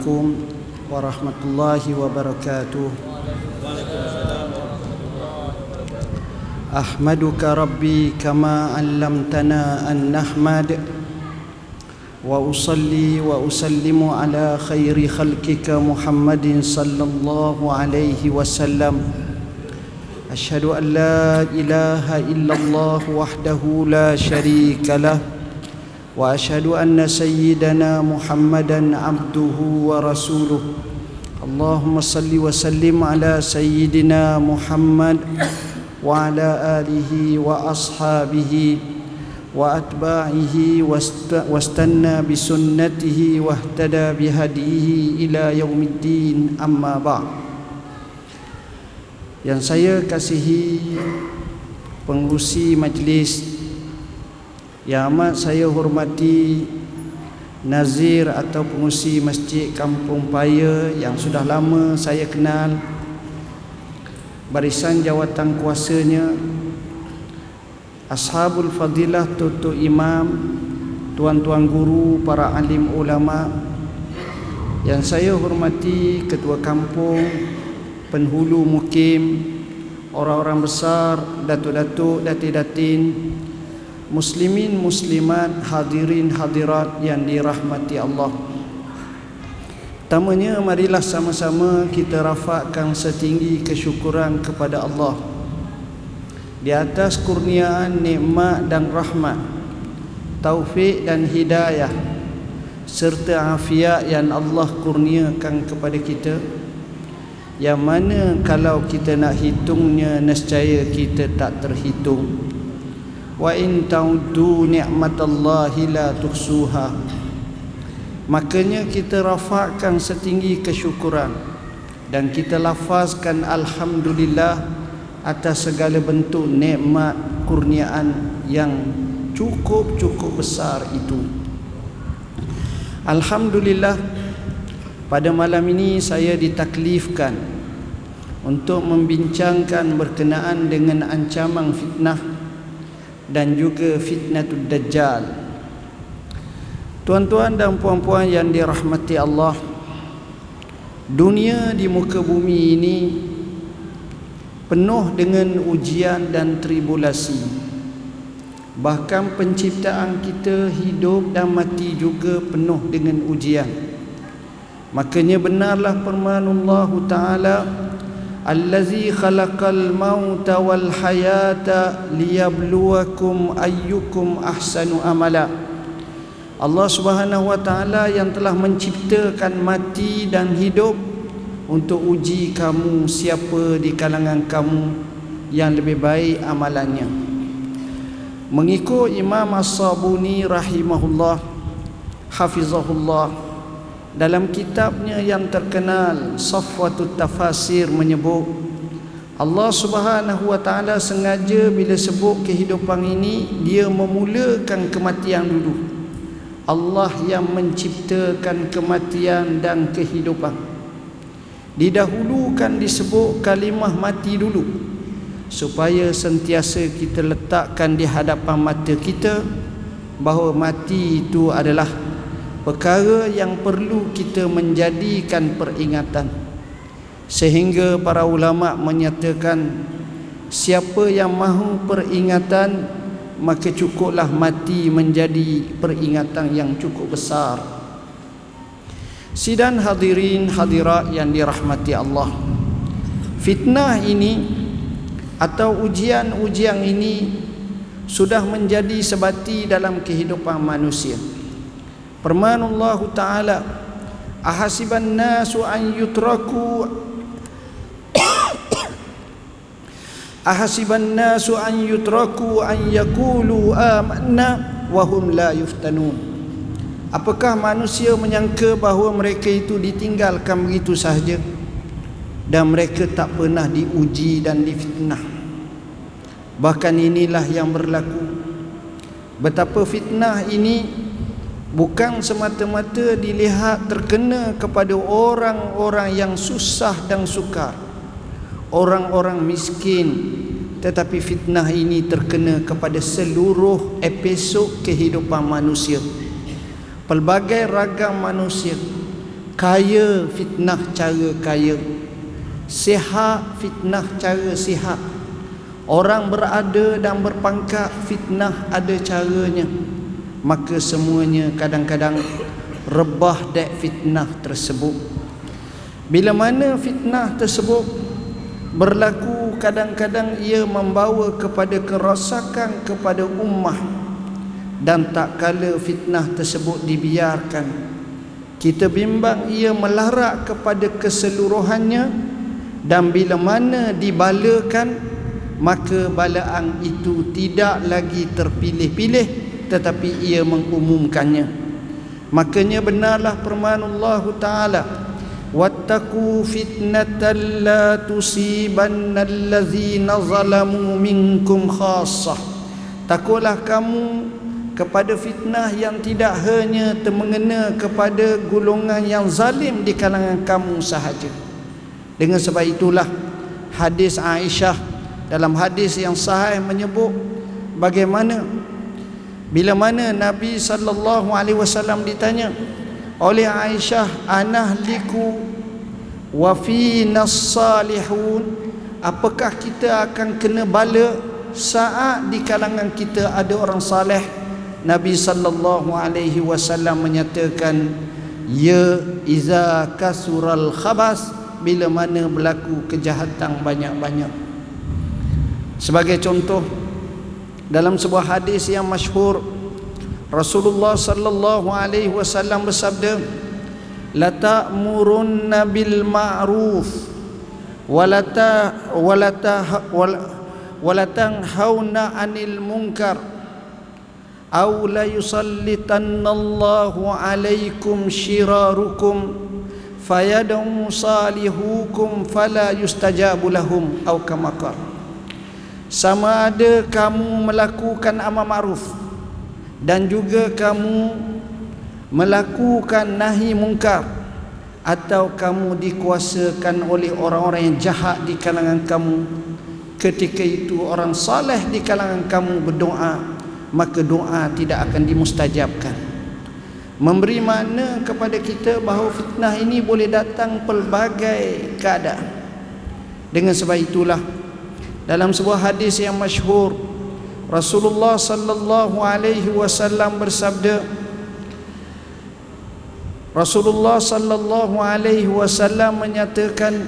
عليكم ورحمة الله وبركاته أحمدك ربي كما علمتنا أن نحمد وأصلي وأسلم على خير خلقك محمد صلى الله عليه وسلم أشهد أن لا إله إلا الله وحده لا شريك له واشهد ان سيدنا محمدا عبده ورسوله اللهم صل وسلم على سيدنا محمد وعلى اله واصحابه واتباعه واستنى بسنته واهتدى بهديه الى يوم الدين اما بعد yang saya kasihi pengurusi majlis yang amat saya hormati Nazir atau pengusi Masjid Kampung Paya yang sudah lama saya kenal barisan jawatan kuasanya Ashabul Fadilah Tutu Imam Tuan-tuan guru, para alim ulama Yang saya hormati Ketua Kampung Penghulu Mukim Orang-orang besar Datuk-datuk, datin-datin Muslimin, muslimat, hadirin, hadirat yang dirahmati Allah. Pertamanya marilah sama-sama kita rafakkan setinggi kesyukuran kepada Allah. Di atas kurniaan nikmat dan rahmat Taufik dan hidayah Serta afiat yang Allah kurniakan kepada kita Yang mana kalau kita nak hitungnya Nescaya kita tak terhitung wa in ta'uddu ni'matallahi la tuhsuha. Makanya kita rafakkan setinggi kesyukuran dan kita lafazkan alhamdulillah atas segala bentuk nikmat kurniaan yang cukup-cukup besar itu. Alhamdulillah pada malam ini saya ditaklifkan untuk membincangkan berkenaan dengan ancaman fitnah dan juga fitnatul dajjal. Tuan-tuan dan puan-puan yang dirahmati Allah Dunia di muka bumi ini penuh dengan ujian dan tribulasi. Bahkan penciptaan kita hidup dan mati juga penuh dengan ujian. Makanya benarlah firman Allah Ta'ala Allazi khalaqal mauta wal hayata liyabluwakum ayyukum ahsanu amala Allah Subhanahu wa taala yang telah menciptakan mati dan hidup untuk uji kamu siapa di kalangan kamu yang lebih baik amalannya. Mengikut Imam As-Sabuni rahimahullah hafizahullah dalam kitabnya yang terkenal Safwatut Tafasir menyebut Allah Subhanahu wa taala sengaja bila sebut kehidupan ini dia memulakan kematian dulu. Allah yang menciptakan kematian dan kehidupan. Didahulukan disebut kalimah mati dulu supaya sentiasa kita letakkan di hadapan mata kita bahawa mati itu adalah perkara yang perlu kita menjadikan peringatan. Sehingga para ulama menyatakan siapa yang mahu peringatan maka cukuplah mati menjadi peringatan yang cukup besar. Sidan hadirin hadirat yang dirahmati Allah. Fitnah ini atau ujian-ujian ini sudah menjadi sebati dalam kehidupan manusia Firman Allah Ta'ala Ahasiban nasu an yutraku. Ahasiban nasu an yutraku an yakulu amanna Wahum la yuftanun. Apakah manusia menyangka bahawa mereka itu ditinggalkan begitu sahaja? Dan mereka tak pernah diuji dan difitnah. Bahkan inilah yang berlaku. Betapa fitnah ini bukan semata-mata dilihat terkena kepada orang-orang yang susah dan sukar. Orang-orang miskin tetapi fitnah ini terkena kepada seluruh episod kehidupan manusia. Pelbagai ragam manusia kaya fitnah cara kaya sihat fitnah cara sihat. Orang berada dan berpangkat fitnah ada caranya maka semuanya kadang-kadang rebah dek fitnah tersebut. Bila mana fitnah tersebut berlaku kadang-kadang ia membawa kepada kerosakan kepada ummah. Dan tak kala fitnah tersebut dibiarkan kita bimbang ia melarak kepada keseluruhannya. Dan bila mana dibalakan maka balaan itu tidak lagi terpilih-pilih tetapi ia mengumumkannya makanya benarlah firman Allah taala wattaqu fitnatan la tusibanna allazina zalamu minkum khassah takutlah kamu kepada fitnah yang tidak hanya termengena kepada golongan yang zalim di kalangan kamu sahaja. Dengan sebab itulah hadis Aisyah dalam hadis yang sahih menyebut bagaimana bila mana Nabi sallallahu alaihi wasallam ditanya oleh Aisyah anahliku wa fina salihun apakah kita akan kena bala saat di kalangan kita ada orang saleh? Nabi sallallahu alaihi wasallam menyatakan ya iza kasural khabas bila mana berlaku kejahatan banyak-banyak. Sebagai contoh dalam sebuah hadis yang masyhur Rasulullah sallallahu alaihi wasallam bersabda la ta'murun bil ma'ruf walata walata wal walatan hauna anil munkar aw la yusallitannallahu alaikum shirarukum fayadum salihukum fala yustajabu lahum aw kamaqala sama ada kamu melakukan amal ma'ruf. Dan juga kamu melakukan nahi mungkar. Atau kamu dikuasakan oleh orang-orang yang jahat di kalangan kamu. Ketika itu orang saleh di kalangan kamu berdoa maka doa tidak akan dimustajabkan. Memberi makna kepada kita bahawa fitnah ini boleh datang pelbagai keadaan. Dengan sebab itulah dalam sebuah hadis yang masyhur Rasulullah sallallahu alaihi wasallam bersabda Rasulullah sallallahu alaihi wasallam menyatakan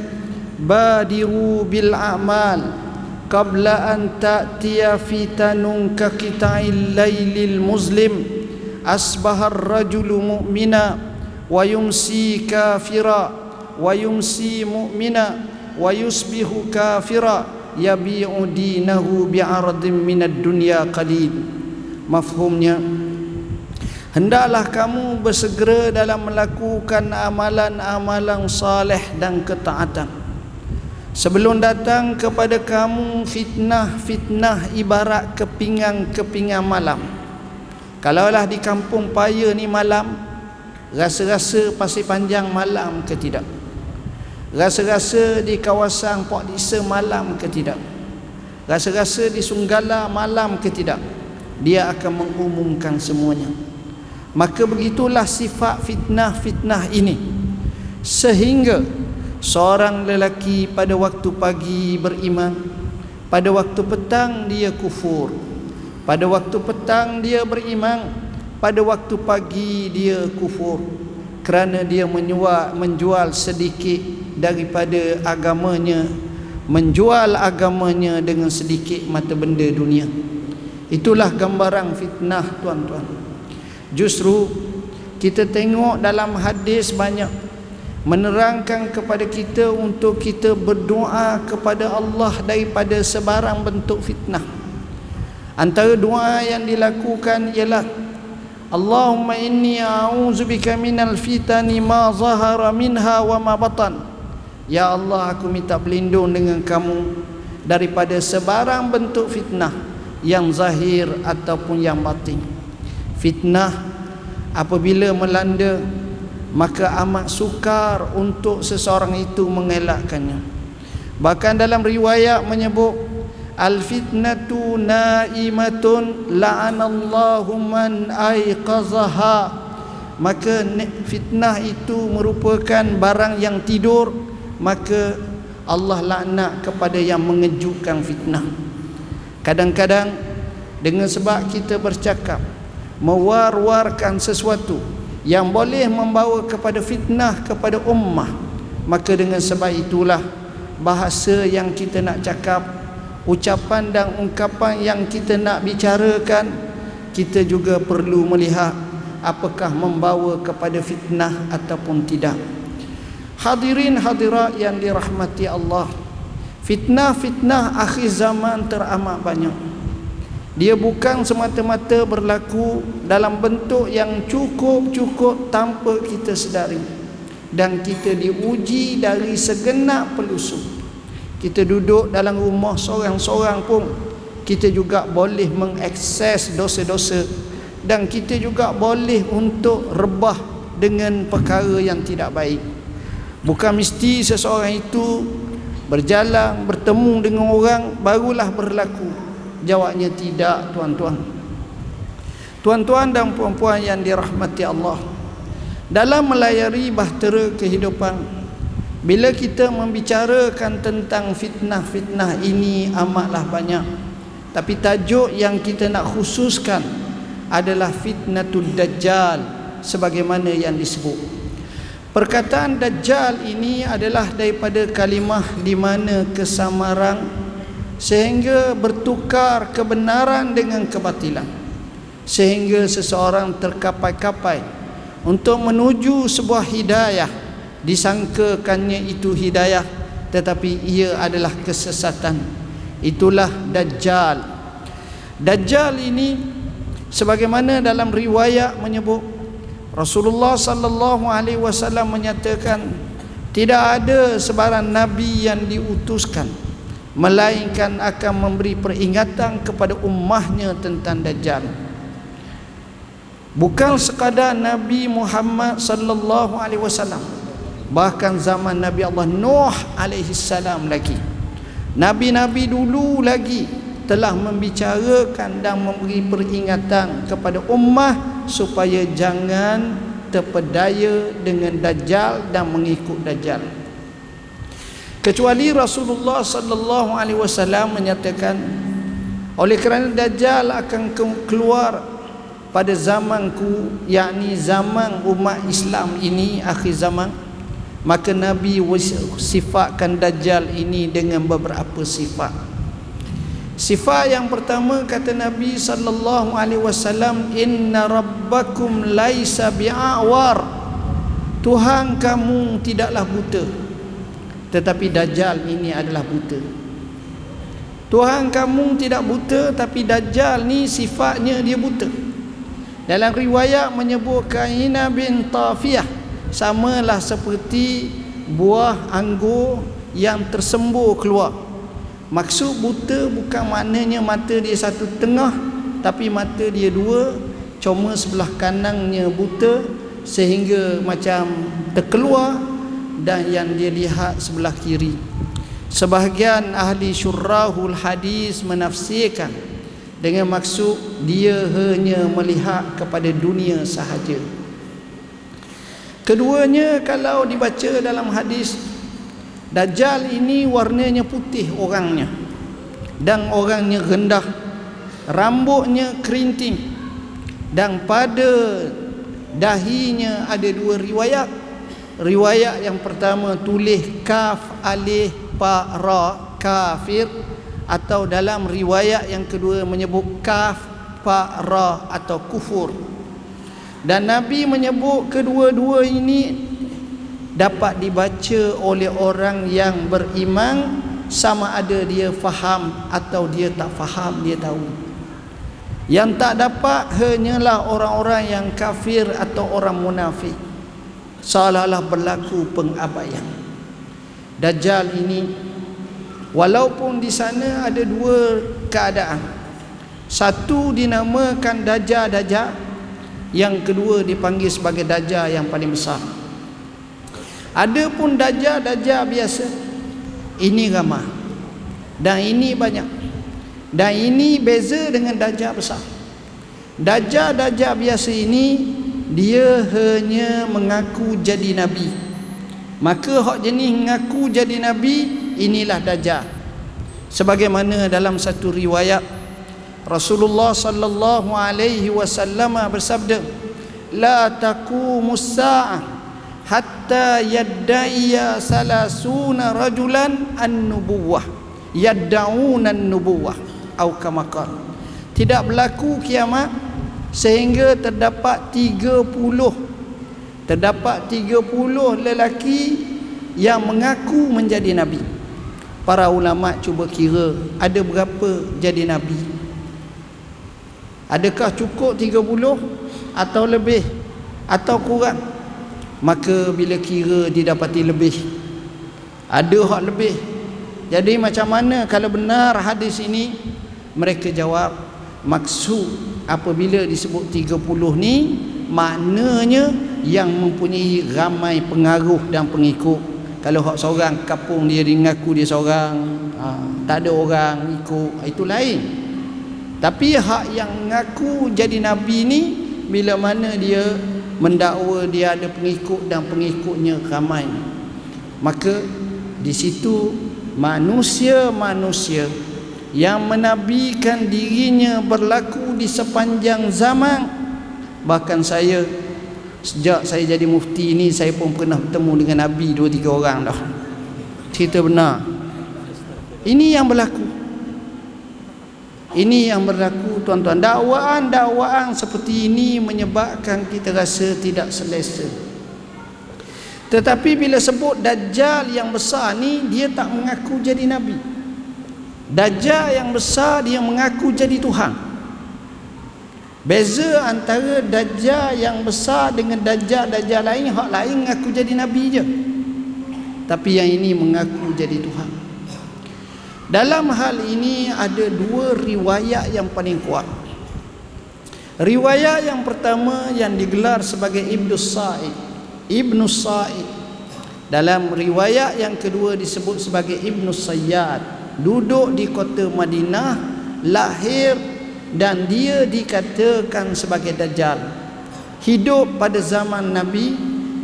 badiru bil a'mal qabla an ta'tiya fitanun ka qita'il laylil muslim asbaha ar-rajulu mu'mina wa yumsi kafira wa yumsi mu'mina wa yusbihu kafira yabi'u dinahu bi'aradin minad dunya qalil mafhumnya hendaklah kamu bersegera dalam melakukan amalan-amalan saleh dan ketaatan Sebelum datang kepada kamu fitnah-fitnah ibarat kepingan-kepingan malam. Kalaulah di kampung paya ni malam, rasa-rasa pasir panjang malam ke tidak? Rasa-rasa di kawasan Port Disa malam ke tidak? Rasa-rasa di Sunggala malam ke tidak? Dia akan mengumumkan semuanya. Maka begitulah sifat fitnah-fitnah ini. Sehingga Seorang lelaki pada waktu pagi beriman Pada waktu petang dia kufur Pada waktu petang dia beriman Pada waktu pagi dia kufur Kerana dia menjual, menjual sedikit daripada agamanya Menjual agamanya dengan sedikit mata benda dunia. Itulah gambaran fitnah tuan-tuan. Justru kita tengok dalam hadis banyak menerangkan kepada kita untuk kita berdoa kepada Allah daripada sebarang bentuk fitnah. Antara doa yang dilakukan ialah Allahumma inni a'udzubika minal fitani ma zahara minha wa ma batan ya Allah aku minta berlindung dengan kamu daripada sebarang bentuk fitnah yang zahir ataupun yang batin. Fitnah apabila melanda maka amat sukar untuk seseorang itu mengelakkannya. Bahkan dalam riwayat menyebut al fitnatu naimatun la'anallahu man aiqazaha. Maka fitnah itu merupakan barang yang tidur maka Allah laknat kepada yang mengejutkan fitnah. Kadang-kadang dengan sebab kita bercakap mewar-warkan sesuatu yang boleh membawa kepada fitnah kepada ummah maka dengan sebab itulah bahasa yang kita nak cakap ucapan dan ungkapan yang kita nak bicarakan kita juga perlu melihat apakah membawa kepada fitnah ataupun tidak hadirin hadirat yang dirahmati Allah fitnah-fitnah akhir zaman teramat banyak. Dia bukan semata-mata berlaku dalam bentuk yang cukup-cukup tanpa kita sedari. Dan kita diuji dari segenap pelusuh kita duduk dalam rumah seorang-seorang pun kita juga boleh mengakses dosa-dosa. Dan kita juga boleh untuk rebah dengan perkara yang tidak baik bukan mesti seseorang itu berjalan bertemu dengan orang barulah berlaku. Jawabnya tidak tuan-tuan. Tuan-tuan dan puan-puan yang dirahmati Allah dalam melayari bahtera kehidupan bila kita membicarakan tentang fitnah-fitnah ini amatlah banyak. Tapi tajuk yang kita nak khususkan adalah fitnatul dajjal sebagaimana yang disebut perkataan dajjal ini adalah daripada kalimah di mana kesamaran sehingga bertukar kebenaran dengan kebatilan. Sehingga seseorang terkapai-kapai untuk menuju sebuah hidayah disangkakannya itu hidayah tetapi ia adalah kesesatan. Itulah dajjal. Dajjal ini sebagaimana dalam riwayat menyebut Rasulullah sallallahu alaihi wasallam menyatakan tidak ada sebarang nabi yang diutuskan melainkan akan memberi peringatan kepada ummahnya tentang dajjal. Bukan sekadar nabi Muhammad sallallahu alaihi wasallam bahkan zaman nabi Allah Nuh alaihi salam lagi. Nabi-nabi dulu lagi telah membicarakan dan memberi peringatan kepada ummah supaya jangan terpedaya dengan dajjal dan mengikut dajjal. Kecuali Rasulullah sallallahu alaihi wasallam menyatakan oleh kerana dajjal akan keluar pada zamanku yakni zaman umat Islam ini akhir zaman maka nabi sifatkan dajjal ini dengan beberapa sifat Sifat yang pertama kata Nabi sallallahu alaihi wasallam inna rabbakum laisa bi'awar. Tuhan kamu tidaklah buta. Tetapi dajjal ini adalah buta. Tuhan kamu tidak buta tapi dajjal ni sifatnya dia buta. Dalam riwayat menyebutkan ina bin tafiyah samalah seperti buah anggur yang tersembur keluar Maksud buta bukan maknanya mata dia satu tengah tapi mata dia dua cuma sebelah kanannya buta sehingga macam terkeluar dan yang dia lihat sebelah kiri. Sebahagian ahli syurrahul hadis menafsirkan dengan maksud dia hanya melihat kepada dunia sahaja. Keduanya kalau dibaca dalam hadis Dajjal ini warnanya putih orangnya. Dan orangnya rendah. Rambutnya kerinting. Dan pada dahinya ada dua riwayat. Riwayat yang pertama tulis kaf alif pa ra kafir. Atau dalam riwayat yang kedua menyebut kaf pa ra atau kufur. Dan nabi menyebut kedua-dua ini dapat dibaca oleh orang yang beriman sama ada dia faham atau dia tak faham dia tahu. Yang tak dapat hanyalah orang-orang yang kafir atau orang munafik. Seolah-olah berlaku pengabaian. Dajjal ini walaupun di sana ada dua keadaan. Satu dinamakan Dajjal-Dajjal yang kedua dipanggil sebagai Dajjal yang paling besar ada pun dajjal-dajjal biasa. Ini ramah. Dan ini banyak. Dan ini beza dengan dajjal besar. Dajjal-dajjal biasa ini dia hanya mengaku jadi nabi maka hak jenis mengaku jadi nabi inilah dajjal sebagaimana dalam satu riwayat Rasulullah sallallahu alaihi wasallam bersabda la taqumus sa'ah hatta yadda'iya salasuna rajulan an-nubuwah yad'una an-nubuwah atau kama tidak berlaku kiamat sehingga terdapat 30 terdapat 30 lelaki yang mengaku menjadi nabi. Para ulama cuba kira ada berapa jadi nabi. Adakah cukup 30 atau lebih atau kurang maka bila kira didapati lebih ada hak lebih. Jadi macam mana kalau benar hadis ini? Mereka jawab maksud apabila disebut 30 ni maknanya yang mempunyai ramai pengaruh dan pengikut. Kalau hak seorang kapung dia mengaku dia seorang ha, tak ada orang ikut itu lain. Tapi hak yang mengaku jadi nabi ni bila mana dia mendakwa dia ada pengikut dan pengikutnya ramai. Maka di situ manusia-manusia yang menabikan dirinya berlaku di sepanjang zaman. Bahkan saya sejak saya jadi mufti ini saya pun pernah bertemu dengan nabi dua tiga orang dah. Cerita benar. Ini yang berlaku ini yang berlaku tuan-tuan dakwaan-dakwaan seperti ini menyebabkan kita rasa tidak selesa tetapi bila sebut dajjal yang besar ni dia tak mengaku jadi nabi Dajjal yang besar dia mengaku jadi Tuhan. Beza antara dajjal yang besar dengan dajjal-dajjal lain, hak lain mengaku jadi nabi je. Tapi yang ini mengaku jadi Tuhan. Dalam hal ini ada dua riwayat yang paling kuat. Riwayat yang pertama yang digelar sebagai Ibnu Sa'id. Ibnu Sa'id. Dalam riwayat yang kedua disebut sebagai Ibnu Sayyad duduk di kota Madinah lahir dan dia dikatakan sebagai dajjal hidup pada zaman Nabi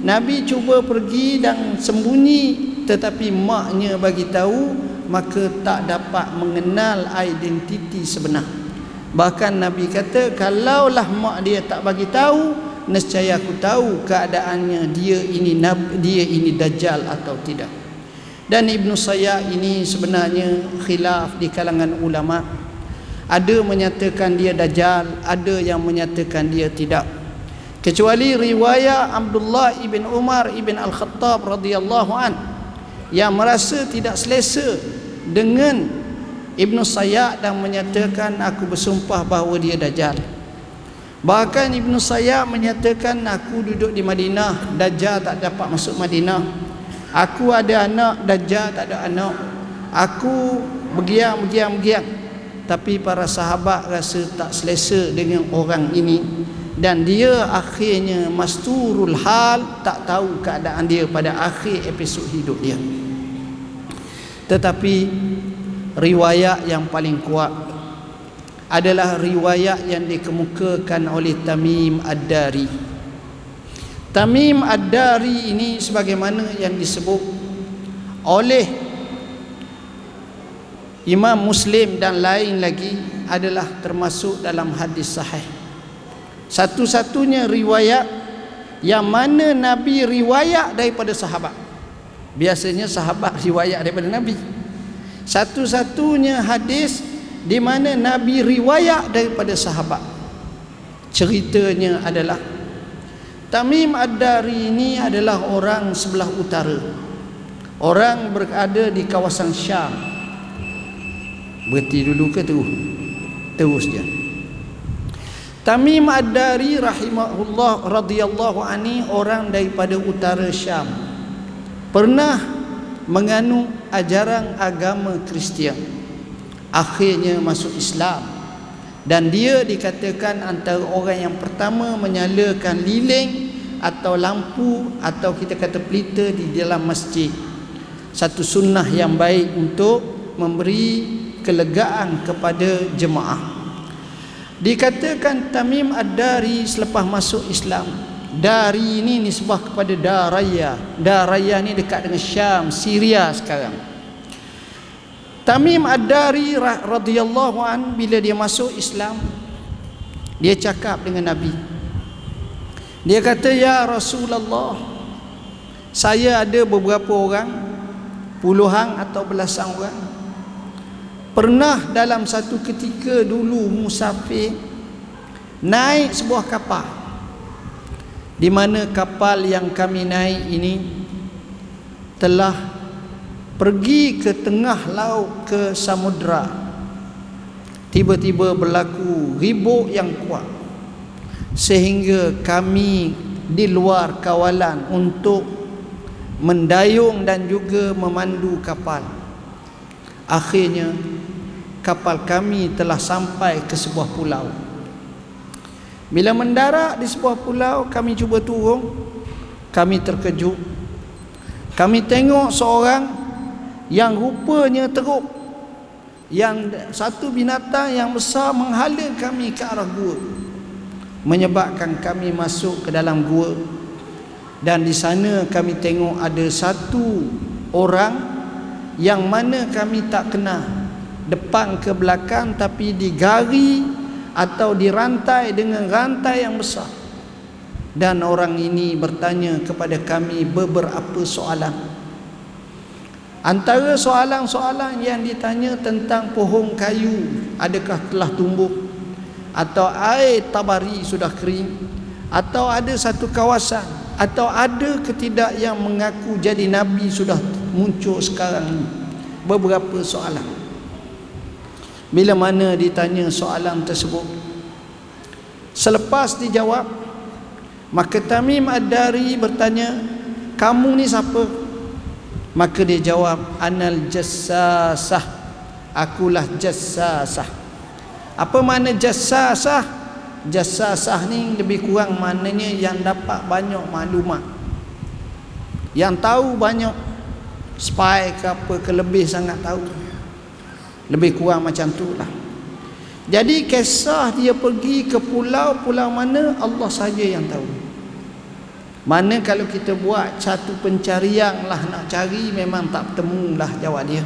Nabi cuba pergi dan sembunyi tetapi maknya bagi tahu maka tak dapat mengenal identiti sebenar. Bahkan Nabi kata kalaulah mak dia tak bagi tahu nescaya aku tahu keadaannya dia ini dia ini dajjal atau tidak. Dan Ibnu Sayyid ini sebenarnya khilaf di kalangan ulama. Ada menyatakan dia dajjal ada yang menyatakan dia tidak. Kecuali riwayat Abdullah ibn Umar ibn Al-Khattab radhiyallahu an yang merasa tidak selesa dengan Ibnu Sayyid dan menyatakan aku bersumpah bahawa dia dajjal. Bahkan Ibnu Sayyid menyatakan aku duduk di Madinah dajjal tak dapat masuk Madinah. Aku ada anak Dajjal tak ada anak. Aku bergiang bergiang bergiang Tapi para sahabat rasa tak selesa dengan orang ini. Dan dia akhirnya masturul hal Tak tahu keadaan dia pada akhir episod hidup dia Tetapi Riwayat yang paling kuat Adalah riwayat yang dikemukakan oleh Tamim Ad-Dari Tamim Ad-Dari ini sebagaimana yang disebut oleh Imam Muslim dan lain lagi adalah termasuk dalam hadis sahih. Satu-satunya riwayat yang mana Nabi riwayat daripada sahabat. Biasanya sahabat riwayat daripada Nabi. Satu-satunya hadis di mana Nabi riwayat daripada sahabat. Ceritanya adalah Tamim Ad-Dari ini adalah orang sebelah utara. Orang berada di kawasan Syam. Berhenti dulu ke terus? Terus je. Tamim Ad-Dari rahimahullah radhiyallahu ani orang daripada utara Syam. Pernah menganut ajaran agama Kristian. Akhirnya masuk Islam. Dan dia dikatakan antara orang yang pertama menyalakan lilin atau lampu atau kita kata pelita di dalam masjid. Satu sunnah yang baik untuk memberi kelegaan kepada jemaah. Dikatakan Tamim Ad-Dari selepas masuk Islam dari ini nisbah kepada Daraya Daraya ni dekat dengan Syam Syria sekarang. Tamim Ad-Dari radhiyallahu an bila dia masuk Islam dia cakap dengan Nabi. Dia kata ya Rasulullah saya ada beberapa orang puluhan atau belasan orang. Pernah dalam satu ketika dulu musafir naik sebuah kapal di mana kapal yang kami naik ini telah pergi ke tengah laut ke samudra tiba-tiba berlaku ribut yang kuat. Sehingga kami di luar kawalan untuk mendayung dan juga memandu kapal. Akhirnya kapal kami telah sampai ke sebuah pulau bila mendarat di sebuah pulau kami cuba turun. Kami terkejut. Kami tengok seorang yang rupanya teruk. Yang satu binatang yang besar menghala kami ke arah gua. Menyebabkan kami masuk ke dalam gua. Dan di sana kami tengok ada satu orang yang mana kami tak kenal. Depan ke belakang tapi digari atau dirantai dengan rantai yang besar. Dan orang ini bertanya kepada kami beberapa soalan. Antara soalan-soalan yang ditanya tentang pohon kayu adakah telah tumbuh? Atau air tabari sudah kering? Atau ada satu kawasan? Atau ada ketidak yang mengaku jadi nabi sudah muncul sekarang beberapa soalan bila mana ditanya soalan tersebut? Selepas dijawab maka Tamim Ad-Dari bertanya kamu ni siapa? Maka dia jawab Anal jassasah. Akulah jassasah. Apa makna jassasah? Jassasah ni lebih kurang maknanya Yang dapat banyak maklumat. Yang tahu banyak Spy ke apa ke lebih sangat tahu Lebih kurang macam tu lah Jadi kisah dia pergi ke pulau-pulau mana Allah saja yang tahu mana kalau kita buat satu pencarian lah nak cari memang tak bertemu lah jawab dia.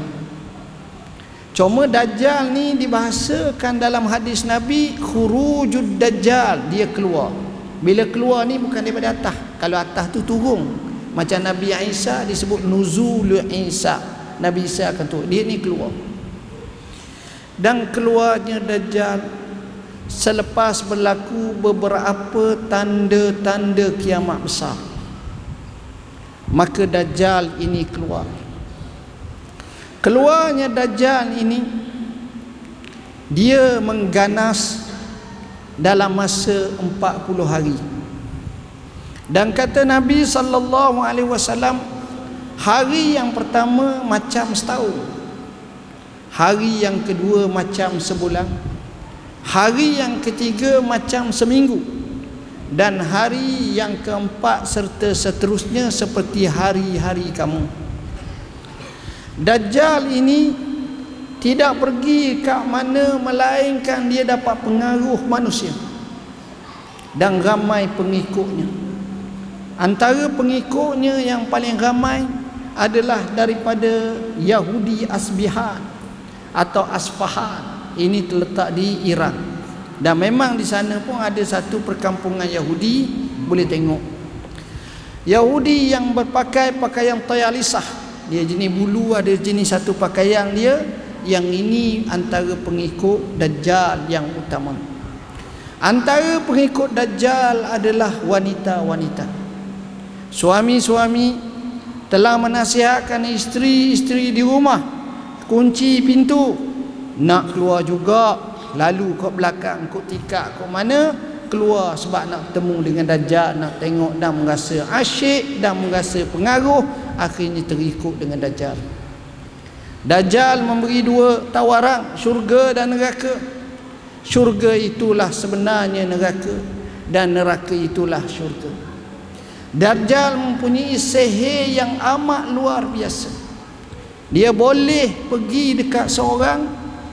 Cuma Dajjal ni dibahasakan dalam hadis Nabi khurujud Dajjal dia keluar. Bila keluar ni bukan daripada atas. Kalau atas tu turun. Macam Nabi Isa disebut nuzul Isa. Nabi Isa akan turun. Dia ni keluar. Dan keluarnya Dajjal selepas berlaku beberapa tanda-tanda kiamat besar maka dajjal ini keluar. Keluarnya dajjal ini dia mengganas dalam masa 40 hari. Dan kata Nabi sallallahu alaihi wasallam hari yang pertama macam setahun hari yang kedua macam sebulan Hari yang ketiga macam seminggu dan hari yang keempat serta seterusnya seperti hari-hari kamu. Dajjal ini tidak pergi ke mana melainkan dia dapat pengaruh manusia dan ramai pengikutnya. Antara pengikutnya yang paling ramai adalah daripada Yahudi Asbihan atau Asfahan. Ini terletak di Iran. Dan memang di sana pun ada satu perkampungan Yahudi. Boleh tengok. Yahudi yang berpakai pakaian tayalisah dia jenis bulu ada jenis satu pakaian dia yang ini antara pengikut Dajjal yang utama. Antara pengikut Dajjal adalah wanita-wanita. Suami-suami telah menasihatkan isteri-isteri di rumah kunci pintu. Nak keluar juga lalu kau belakang kau tikak kau mana keluar sebab nak temu dengan dajjal nak tengok dan merasa asyik dan merasa pengaruh akhirnya terikut dengan dajjal. Dajjal memberi dua tawaran syurga dan neraka. Syurga itulah sebenarnya neraka dan neraka itulah syurga. Dajjal mempunyai sihir yang amat luar biasa dia boleh pergi dekat seorang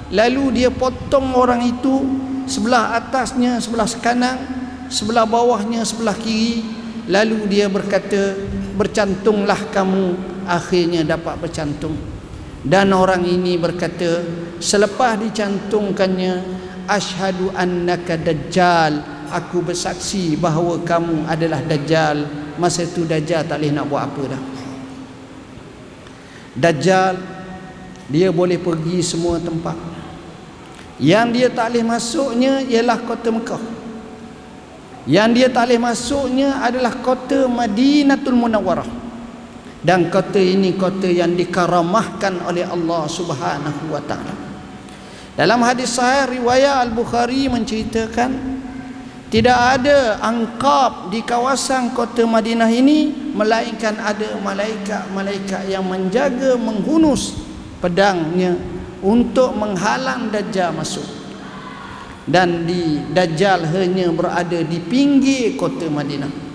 lalu dia potong orang itu sebelah atasnya sebelah kanan sebelah bawahnya sebelah kiri. Lalu dia berkata bercantunglah kamu akhirnya dapat bercantung dan orang ini berkata selepas dicantumkannya asyhadu annaka dajjal. Aku bersaksi bahawa kamu adalah dajjal. Masa itu dajjal tak boleh nak buat apa dah dajjal dia boleh pergi semua tempat. Yang dia tak boleh masuknya ialah kota Mekah. Yang dia tak boleh masuknya adalah kota Madinatul Munawwarah. Dan kota ini kota yang dikaramahkan oleh Allah Subhanahu wa taala. Dalam hadis sahih riwayat Al-Bukhari menceritakan tidak ada angkab di kawasan kota Madinah ini melainkan ada malaikat-malaikat yang menjaga menghunus pedangnya untuk menghalang dajjal masuk. Dan di dajjal hanya berada di pinggir kota Madinah.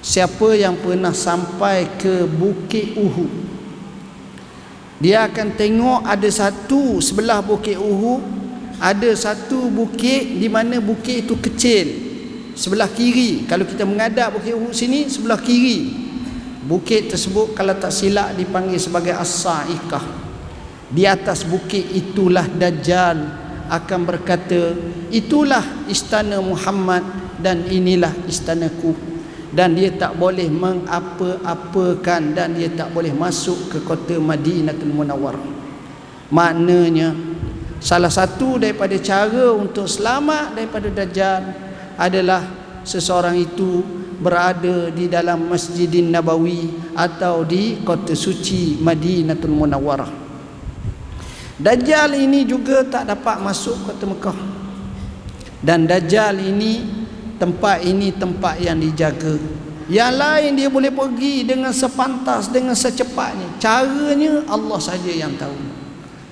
Siapa yang pernah sampai ke Bukit Uhud Dia akan tengok ada satu sebelah Bukit Uhud Ada satu bukit di mana bukit itu kecil. Sebelah kiri. Kalau kita mengadap Bukit Uhud sini sebelah kiri. Bukit tersebut kalau tak silap dipanggil sebagai As-Sa'ikah Di atas bukit itulah Dajjal akan berkata Itulah istana Muhammad dan inilah istanaku. Dan dia tak boleh mengapa-apakan dan dia tak boleh masuk ke kota Madinatul Munawwarah. Maknanya salah satu daripada cara untuk selamat daripada dajjal adalah seseorang itu berada di dalam Masjidin Nabawi atau di kota suci Madinatul Munawwarah. Dajjal ini juga tak dapat masuk kota Mekah. Dan dajjal ini tempat ini tempat yang dijaga yang lain dia boleh pergi dengan sepantas dengan secepatnya caranya Allah saja yang tahu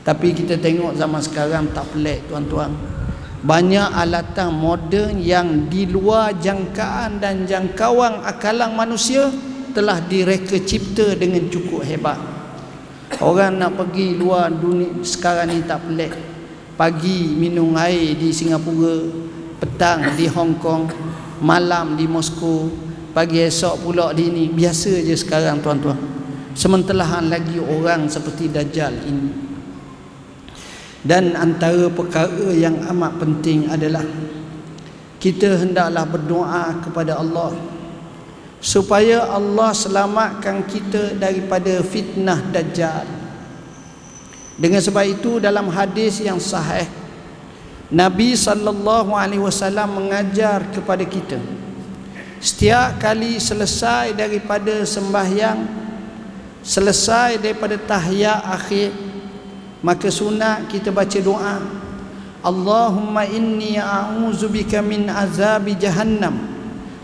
tapi kita tengok zaman sekarang tak pelik tuan-tuan. Banyak alatan moden yang di luar jangkaan dan jangkauan akalang manusia telah direka cipta dengan cukup hebat. Orang nak pergi luar dunia sekarang ni tak pelik. Pagi minum air di Singapura petang di Hong Kong malam di Moskow pagi esok pula di ini. Biasa je sekarang tuan-tuan. Sementara lagi orang seperti Dajjal ini dan antara perkara yang amat penting adalah kita hendaklah berdoa kepada Allah supaya Allah selamatkan kita daripada fitnah Dajjal. Dengan sebab itu dalam hadis yang sahih Nabi sallallahu alaihi wasallam mengajar kepada kita setiap kali selesai daripada sembahyang selesai daripada tahiyat akhir maka sunat kita baca doa Allahumma inni a'udzubika min azabi jahannam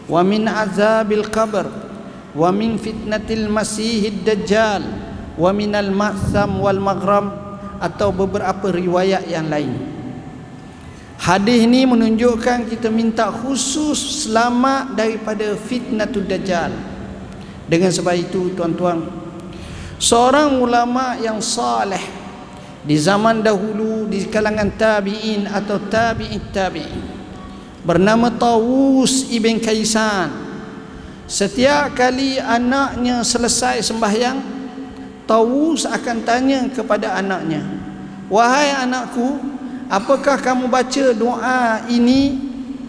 wa min azabil qabr wa min fitnatil masihid dajjal wa minal ma'tham wal maghram atau beberapa riwayat yang lain Hadis ini menunjukkan kita minta khusus selamat daripada fitnatul dajjal. Dengan sebab itu tuan-tuan, seorang ulama yang saleh di zaman dahulu di kalangan tabi'in atau tabi'it tabi'in. Bernama Tawus ibn Kaisan. Setiap kali anaknya selesai sembahyang Tawus akan tanya kepada anaknya wahai anakku apakah kamu baca doa ini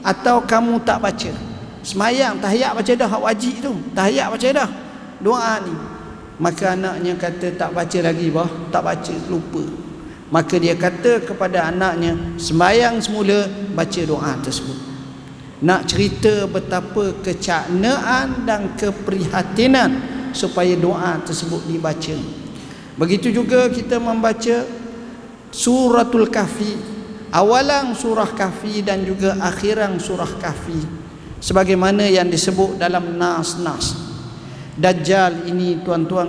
atau kamu tak baca? Semayang tahiyat baca dah hak wajib tu. Tahiyat baca dah doa ni. Maka anaknya kata tak baca lagi bah. Tak baca lupa maka dia kata kepada anaknya semayang semula baca doa tersebut. Nak cerita betapa kecaknaan dan keprihatinan supaya doa tersebut dibaca. Begitu juga kita membaca suratul kahfi awalan surah kahfi dan juga akhiran surah kahfi. Sebagaimana yang disebut dalam nas-nas. Dajjal ini tuan-tuan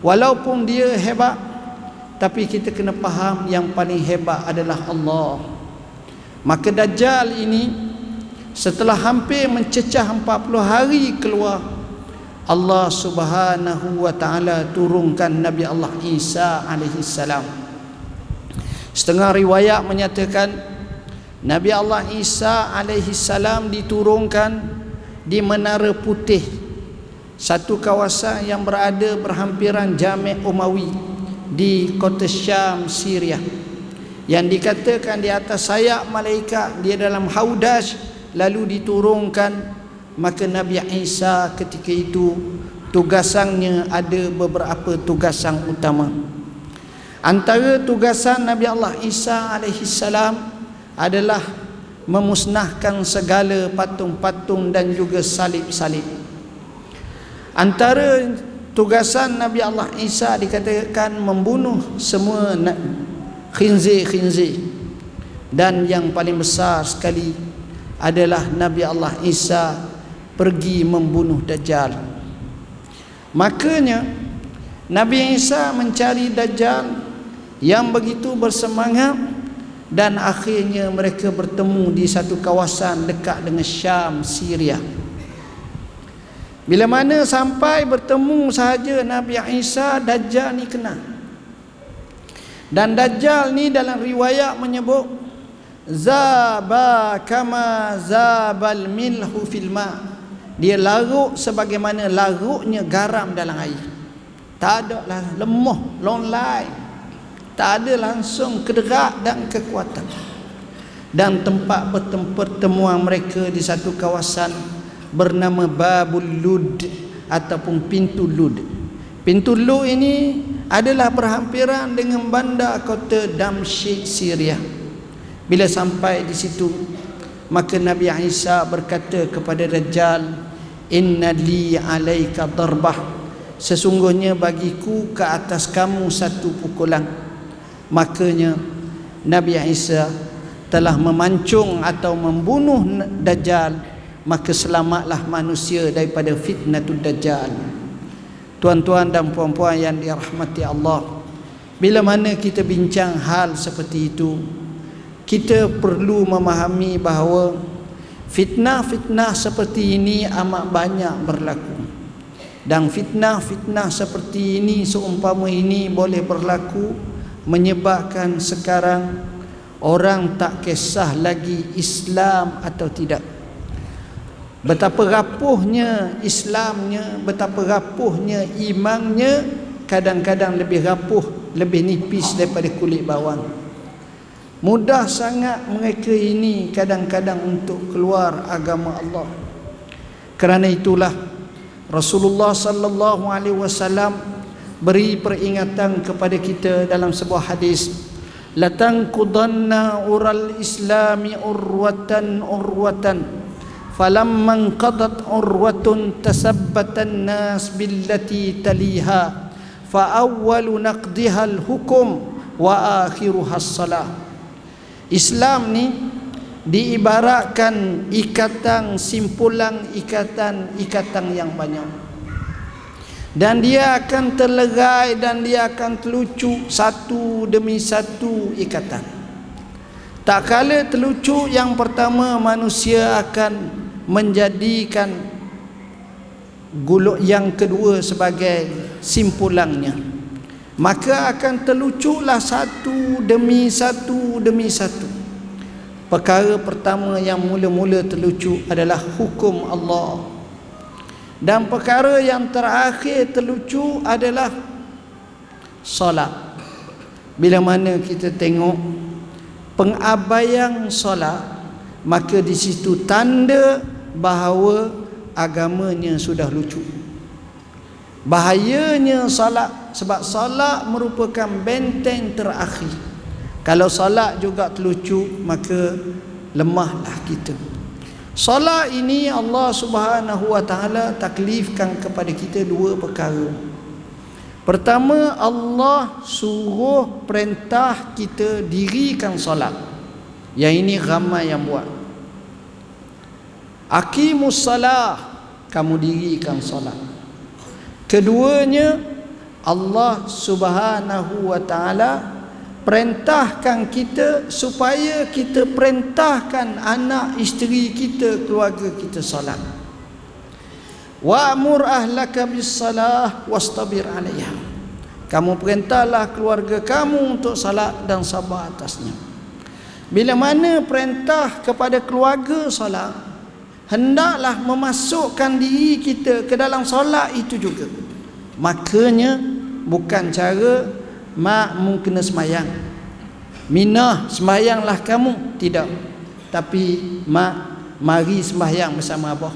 walaupun dia hebat tapi kita kena faham yang paling hebat adalah Allah. Maka dajjal ini setelah hampir mencecah 40 hari keluar Allah Subhanahu wa taala turunkan Nabi Allah Isa alaihi salam. Setengah riwayat menyatakan Nabi Allah Isa alaihi salam diturunkan di Menara Putih satu kawasan yang berada berhampiran Jami' Umawi di kota Syam Syria. Yang dikatakan di atas sayap malaikat dia dalam haudash lalu diturunkan. Maka Nabi Isa ketika itu tugasannya ada beberapa tugasan utama. Antara tugasan Nabi Allah Isa alaihi salam adalah memusnahkan segala patung-patung dan juga salib-salib. Antara tugasan Nabi Allah Isa dikatakan membunuh semua khinzir-khinzir dan yang paling besar sekali adalah Nabi Allah Isa pergi membunuh Dajjal. Makanya Nabi Isa mencari Dajjal yang begitu bersemangat dan akhirnya mereka bertemu di satu kawasan dekat dengan Syam, Syria. Bila mana sampai bertemu sahaja Nabi Isa, Dajjal ni kena. Dan Dajjal ni dalam riwayat menyebut Zaba kama zabal milhu fil ma. Dia larut sebagaimana larutnya garam dalam air. Tak ada lah lemah, long life tak ada langsung kederak dan kekuatan dan tempat pertemuan mereka di satu kawasan bernama Babul Lud ataupun Pintu Lud. Pintu Lud ini adalah berhampiran dengan bandar kota Damsyik Syria. Bila sampai di situ maka Nabi Isa berkata kepada Dajjal inna li alaika darbah. Sesungguhnya bagiku ke atas kamu satu pukulan. Makanya Nabi Isa telah memancung atau membunuh Dajjal maka selamatlah manusia daripada fitnatul Dajjal. Tuan-tuan dan puan-puan yang dirahmati Allah bila mana kita bincang hal seperti itu kita perlu memahami bahawa fitnah-fitnah seperti ini amat banyak berlaku. Dan fitnah-fitnah seperti ini seumpama ini boleh berlaku menyebabkan sekarang orang tak kisah lagi Islam atau tidak betapa rapuhnya Islamnya betapa rapuhnya imannya kadang-kadang lebih rapuh lebih nipis daripada kulit bawang. Mudah sangat mereka ini kadang-kadang untuk keluar agama Allah. Kerana itulah Rasulullah sallallahu alaihi wasallam beri peringatan kepada kita dalam sebuah hadis latang kudanna ural islami urwatan urwatan tasabbatan nas billati taliha fa awwalu naqdiha al hukum wa akhiruha as-salah Islam ni diibaratkan ikatan simpulan ikatan ikatan yang banyak. Dan dia akan terlegai dan dia akan terlucu satu demi satu ikatan. Tak kala terlucu yang pertama manusia akan menjadikan guluk yang kedua sebagai simpulannya maka akan terluculah satu demi satu demi satu. Perkara pertama yang mula-mula terlucu adalah hukum Allah. Dan perkara yang terakhir terlucu adalah solat. Bila mana kita tengok pengabaian solat, maka di situ tanda bahawa agamanya sudah lucu. Bahayanya solat sebab solat merupakan benteng terakhir. Kalau solat juga terlucu, maka lemahlah kita. Salat ini Allah Subhanahu Wa Taala taklifkan kepada kita dua perkara. Pertama Allah suruh perintah kita dirikan solat. Yang ini ramai yang buat. Aqimus salah kamu dirikan solat. Keduanya Allah Subhanahu Wa Taala perintahkan kita supaya kita perintahkan anak isteri kita keluarga kita salat wa'mur ahlaka bis salah wastabir 'alayha kamu perintahlah keluarga kamu untuk salat dan sabar atasnya. Bila mana perintah kepada keluarga salat hendaklah memasukkan diri kita ke dalam solat itu juga. Makanya bukan cara makmum kena semayang. Minah semayanglah kamu. Tidak. Tapi mak mari semayang bersama abah.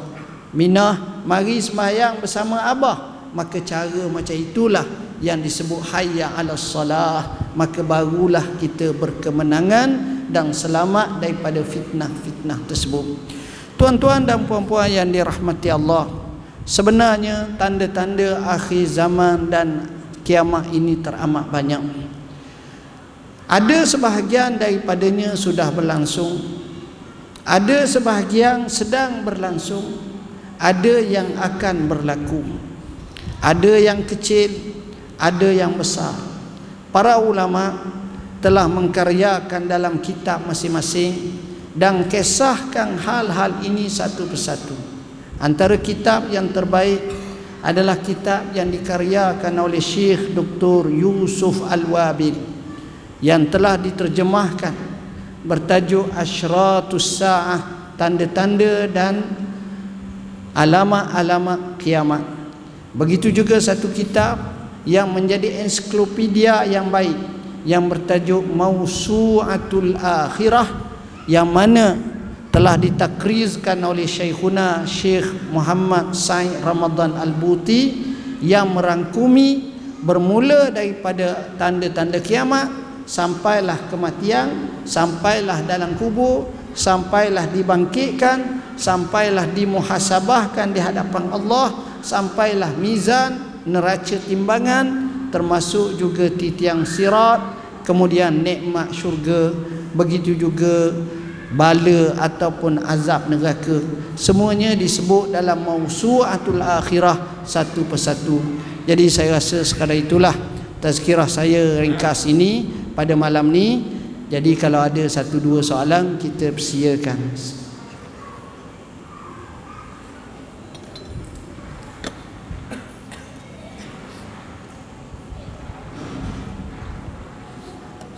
Minah mari semayang bersama abah. Maka cara macam itulah yang disebut hayya ala salah. Maka barulah kita berkemenangan dan selamat daripada fitnah-fitnah tersebut Tuan-tuan dan puan-puan yang dirahmati Allah Sebenarnya tanda-tanda akhir zaman dan kiamat ini teramat banyak. Ada sebahagian daripadanya sudah berlangsung Ada sebahagian sedang berlangsung Ada yang akan berlaku Ada yang kecil Ada yang besar. Para ulama telah mengkaryakan dalam kitab masing-masing dan kisahkan hal-hal ini satu persatu. Antara kitab yang terbaik adalah kitab yang dikaryakan oleh Syekh Dr. Yusuf Al-Wabil yang telah diterjemahkan bertajuk Asyratus Sa'ah tanda-tanda dan alamat-alamat kiamat. Begitu juga satu kitab yang menjadi ensiklopedia yang baik yang bertajuk Mausu'atul Akhirah yang mana telah ditakrizkan oleh Syekhuna Syekh Muhammad Said Ramadan Al-Buti yang merangkumi bermula daripada tanda-tanda kiamat sampailah kematian sampailah dalam kubur sampailah dibangkitkan sampailah dimuhasabahkan di hadapan Allah sampailah mizan neraca timbangan termasuk juga titiang sirat kemudian nikmat syurga begitu juga bala ataupun azab neraka. Semuanya disebut dalam mausuatul akhirah satu persatu. Jadi saya rasa sekadar itulah tazkirah saya ringkas ini pada malam ni. Jadi kalau ada satu dua soalan kita persiakan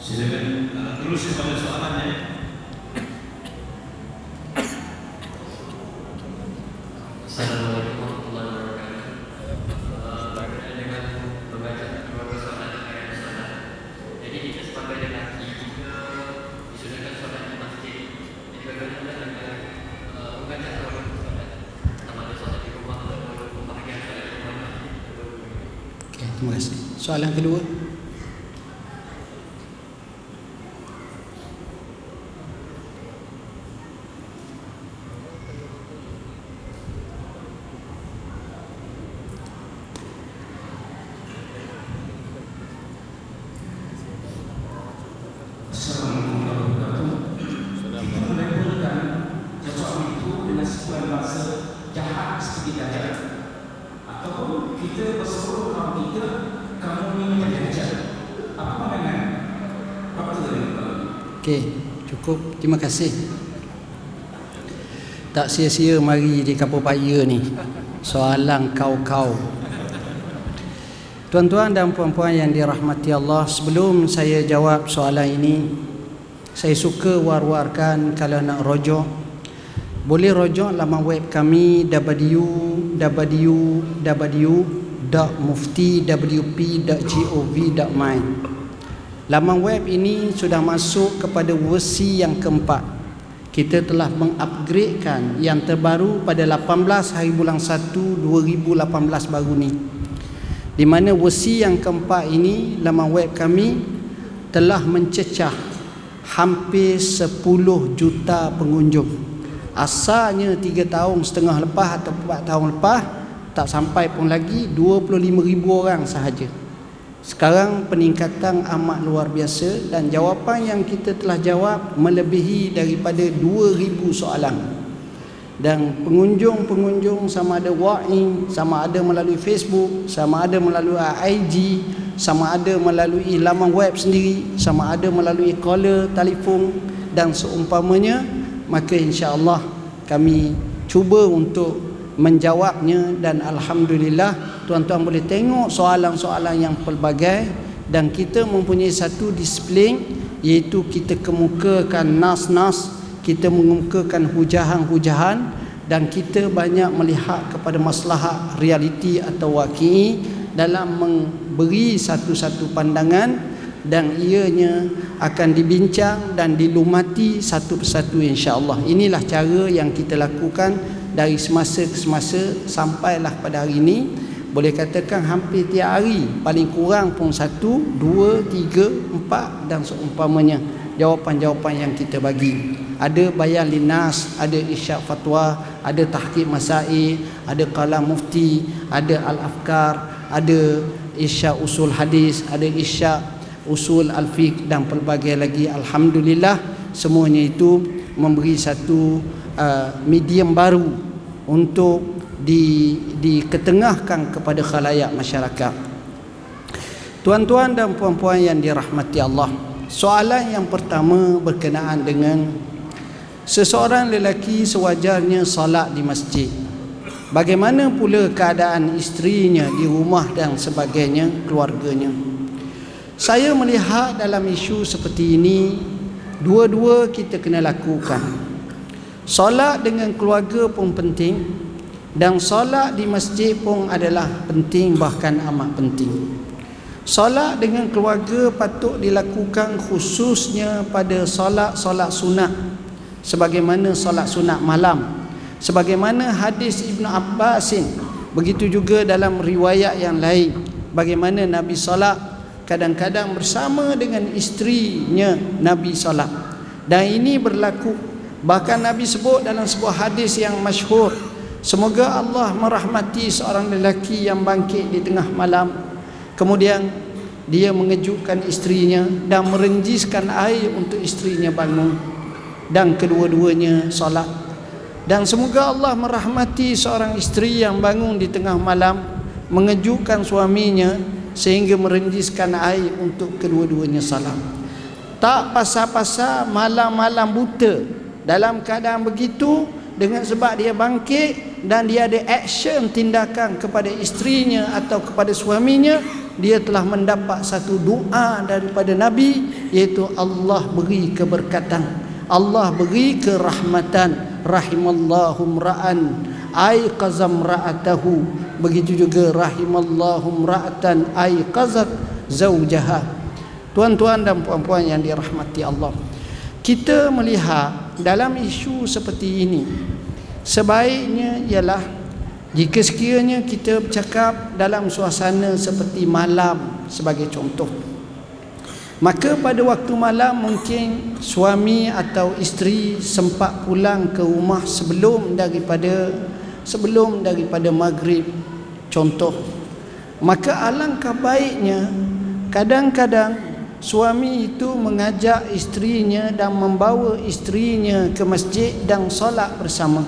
Silakan uh, terus kepada soalannya. Assalamualaikum warahmatullahi wabarakatuh. Eh, Berkaitan dengan pembacaan beberapa soalan yang ada di sana. Jadi kita sepakat dengan jika disudahkan soalan di masjid, jadi bagaimana dengan eh, pembacaan beberapa soalan sama ada soalan di rumah atau pembahagian soalan di rumah. okay, terima kasih soalan kedua Assalamualaikum warahmatullahi wabarakatuh. Kita melabelkan sesuatu itu dengan sebuah bahasa jahat seperti dajjal. Ataupun kita berseru kaum kita, kamu ini macam dajjal. Apa pandangan? Apa tu dari Okey, cukup. Terima kasih. Tak sia-sia mari di kapal paya ni. Soalan kau-kau. Tuan-tuan dan puan-puan yang dirahmati Allah, sebelum saya jawab soalan ini, saya suka war-warkan kalau nak rojok boleh rojok laman web kami www.muftiwp.gov.my Laman web ini sudah masuk kepada versi yang keempat. Kita telah mengupgradekan yang terbaru pada 18 hari bulan 1 2018 baru ni. Di mana versi yang keempat ini laman web kami telah mencecah hampir 10 juta pengunjung. Asalnya 3 tahun setengah lepas atau 4 tahun lepas tak sampai pun lagi 25 ribu orang sahaja. Sekarang peningkatan amat luar biasa dan jawapan yang kita telah jawab melebihi daripada 2000 soalan. Dan pengunjung-pengunjung sama ada walk-in, sama ada melalui Facebook, sama ada melalui IG, sama ada melalui laman web sendiri, sama ada melalui caller, telefon dan seumpamanya, maka insya-Allah kami cuba untuk menjawabnya dan alhamdulillah tuan-tuan boleh tengok soalan-soalan yang pelbagai dan kita mempunyai satu disiplin iaitu kita kemukakan nas-nas kita mengemukakan hujahan-hujahan dan kita banyak melihat kepada maslahat realiti atau waki dalam memberi satu-satu pandangan dan ianya akan dibincang dan dilumati satu persatu insya-Allah. Inilah cara yang kita lakukan dari semasa ke semasa sampailah pada hari ini boleh katakan hampir tiap hari paling kurang pun satu, dua, tiga, empat dan seumpamanya jawapan-jawapan yang kita bagi. Ada bayan linas, ada isyak fatwa, ada tahqiq masail, ada kalam mufti, ada al-afkar, ada isyak usul hadis, ada isyak usul al-fiqh dan pelbagai lagi. Alhamdulillah semuanya itu memberi satu uh, medium baru untuk di diketengahkan kepada khalayak masyarakat. Tuan-tuan dan puan-puan yang dirahmati Allah. Soalan yang pertama berkenaan dengan Seseorang lelaki sewajarnya salat di masjid. Bagaimana pula keadaan isterinya di rumah dan sebagainya, keluarganya. Saya melihat dalam isu seperti ini, dua-dua kita kena lakukan. Salat dengan keluarga pun penting dan salat di masjid pun adalah penting bahkan amat penting. Salat dengan keluarga patut dilakukan khususnya pada salat-salat sunat sebagaimana solat sunat malam sebagaimana hadis Ibnu Abbasin begitu juga dalam riwayat yang lain bagaimana Nabi solat kadang-kadang bersama dengan isterinya Nabi solat dan ini berlaku bahkan Nabi sebut dalam sebuah hadis yang masyhur semoga Allah merahmati seorang lelaki yang bangkit di tengah malam. Kemudian dia mengejutkan isterinya dan merenjiskan air untuk isterinya bangun. Dan kedua-duanya solat. Dan semoga Allah merahmati seorang isteri yang bangun di tengah malam mengejutkan suaminya sehingga merenjiskan air untuk kedua-duanya salam tak pasal-pasal malam-malam buta dalam keadaan begitu dengan sebab dia bangkit dan dia ada action tindakan kepada isterinya atau kepada suaminya dia telah mendapat satu doa daripada Nabi iaitu Allah beri keberkatan. Allah beri kerahmatan. Rahimallahu ra'an ay qazam ra'atahu. Begitu juga rahimallahu ra'atan ay qazat zaujaha tuan-tuan dan puan-puan yang dirahmati Allah. Kita melihat dalam isu seperti ini sebaiknya ialah jika sekiranya kita bercakap dalam suasana seperti malam sebagai contoh Maka pada waktu malam mungkin suami atau isteri sempat pulang ke rumah sebelum daripada sebelum daripada maghrib. Contoh maka alangkah baiknya kadang-kadang suami itu mengajak isterinya dan membawa isterinya ke masjid dan solat bersama